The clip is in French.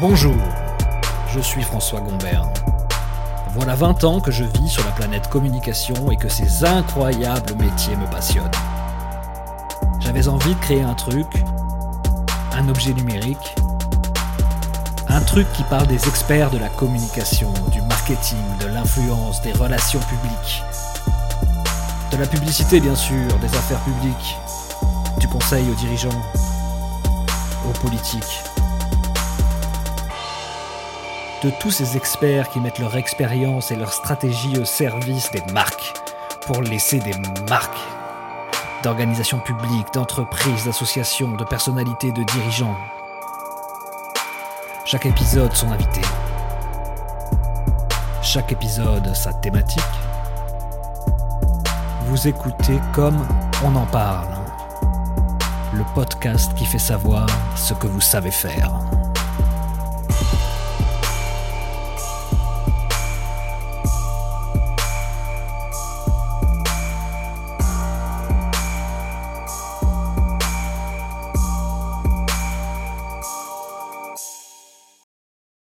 Bonjour, je suis François Gombert. Voilà 20 ans que je vis sur la planète communication et que ces incroyables métiers me passionnent. J'avais envie de créer un truc, un objet numérique, un truc qui parle des experts de la communication, du marketing, de l'influence, des relations publiques, de la publicité bien sûr, des affaires publiques, conseil aux dirigeants, aux politiques de tous ces experts qui mettent leur expérience et leur stratégie au service des marques, pour laisser des marques, d'organisations publiques, d'entreprises, d'associations, de personnalités, de dirigeants. Chaque épisode son invité. Chaque épisode sa thématique. Vous écoutez comme on en parle. Podcast qui fait savoir ce que vous savez faire.